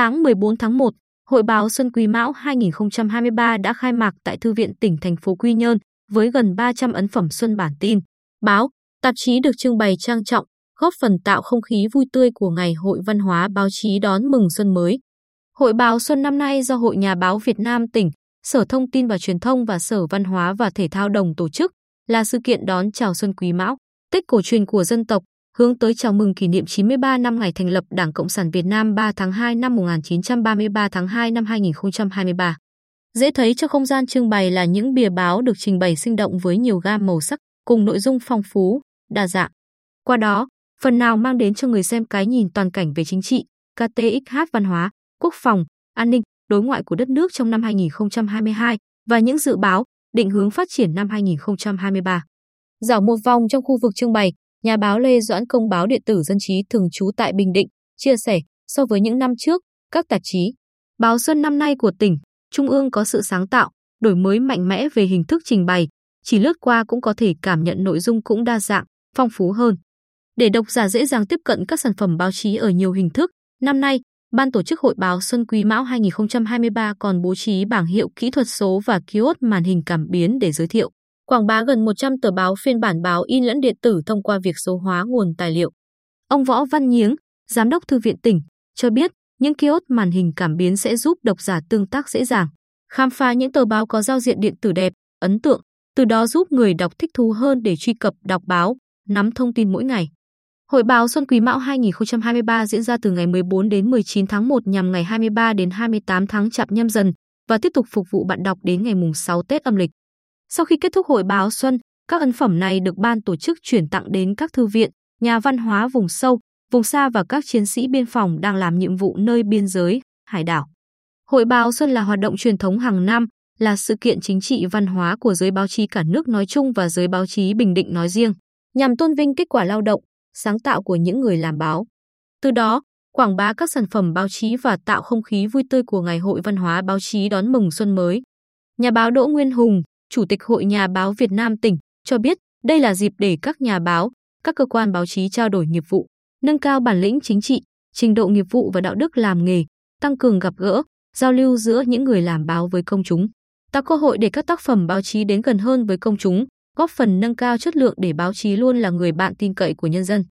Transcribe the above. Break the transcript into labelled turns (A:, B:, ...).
A: Sáng 14 tháng 1, Hội báo Xuân Quý Mão 2023 đã khai mạc tại Thư viện tỉnh thành phố Quy Nhơn với gần 300 ấn phẩm xuân bản tin, báo, tạp chí được trưng bày trang trọng, góp phần tạo không khí vui tươi của Ngày Hội Văn hóa Báo chí đón mừng xuân mới. Hội báo Xuân năm nay do Hội Nhà báo Việt Nam tỉnh, Sở Thông tin và Truyền thông và Sở Văn hóa và Thể thao đồng tổ chức, là sự kiện đón chào Xuân Quý Mão, Tết cổ truyền của dân tộc, hướng tới chào mừng kỷ niệm 93 năm ngày thành lập Đảng Cộng sản Việt Nam 3 tháng 2 năm 1933 tháng 2 năm 2023. Dễ thấy cho không gian trưng bày là những bìa báo được trình bày sinh động với nhiều gam màu sắc cùng nội dung phong phú, đa dạng. Qua đó, phần nào mang đến cho người xem cái nhìn toàn cảnh về chính trị, KTXH văn hóa, quốc phòng, an ninh, đối ngoại của đất nước trong năm 2022 và những dự báo, định hướng phát triển năm 2023. Dạo một vòng trong khu vực trưng bày, nhà báo Lê Doãn Công báo điện tử Dân trí thường trú tại Bình Định chia sẻ, so với những năm trước, các tạp chí, báo xuân năm nay của tỉnh, Trung ương có sự sáng tạo, đổi mới mạnh mẽ về hình thức trình bày, chỉ lướt qua cũng có thể cảm nhận nội dung cũng đa dạng, phong phú hơn. Để độc giả dễ dàng tiếp cận các sản phẩm báo chí ở nhiều hình thức, năm nay, Ban tổ chức Hội báo Xuân Quý Mão 2023 còn bố trí bảng hiệu kỹ thuật số và kiosk màn hình cảm biến để giới thiệu, quảng bá gần 100 tờ báo phiên bản báo in lẫn điện tử thông qua việc số hóa nguồn tài liệu. Ông Võ Văn Nhiếng, Giám đốc Thư viện tỉnh, cho biết những kiosk màn hình cảm biến sẽ giúp độc giả tương tác dễ dàng, khám phá những tờ báo có giao diện điện tử đẹp, ấn tượng, từ đó giúp người đọc thích thú hơn để truy cập đọc báo, nắm thông tin mỗi ngày. Hội báo Xuân Quý Mão 2023 diễn ra từ ngày 14 đến 19 tháng 1 nhằm ngày 23 đến 28 tháng Chạp Nhâm Dần và tiếp tục phục vụ bạn đọc đến ngày mùng 6 Tết âm lịch. Sau khi kết thúc hội báo Xuân, các ấn phẩm này được ban tổ chức chuyển tặng đến các thư viện, nhà văn hóa vùng sâu, vùng xa và các chiến sĩ biên phòng đang làm nhiệm vụ nơi biên giới, hải đảo. Hội báo Xuân là hoạt động truyền thống hàng năm, là sự kiện chính trị văn hóa của giới báo chí cả nước nói chung và giới báo chí Bình Định nói riêng, nhằm tôn vinh kết quả lao động, sáng tạo của những người làm báo. Từ đó, quảng bá các sản phẩm báo chí và tạo không khí vui tươi của Ngày hội Văn hóa Báo chí đón mừng xuân mới. Nhà báo Đỗ Nguyên Hùng, Chủ tịch Hội Nhà báo Việt Nam tỉnh, cho biết đây là dịp để các nhà báo, các cơ quan báo chí trao đổi nghiệp vụ, nâng cao bản lĩnh chính trị, trình độ nghiệp vụ và đạo đức làm nghề, tăng cường gặp gỡ, giao lưu giữa những người làm báo với công chúng, tạo cơ hội để các tác phẩm báo chí đến gần hơn với công chúng, góp phần nâng cao chất lượng để báo chí luôn là người bạn tin cậy của nhân dân.